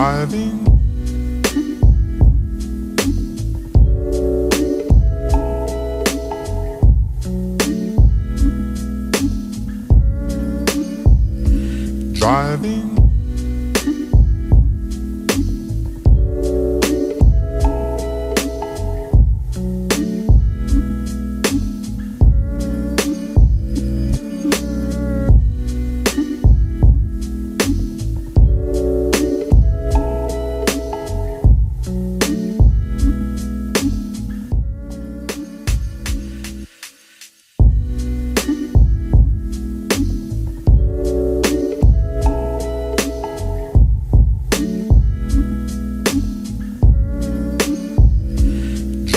driving. Driving.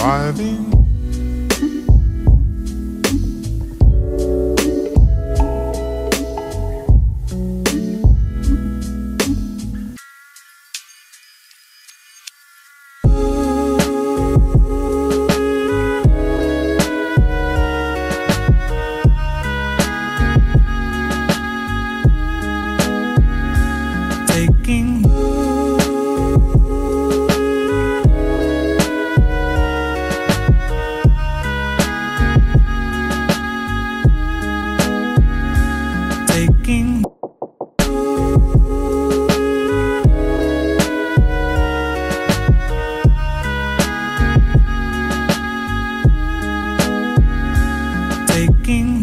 Driving. taking looking. Taking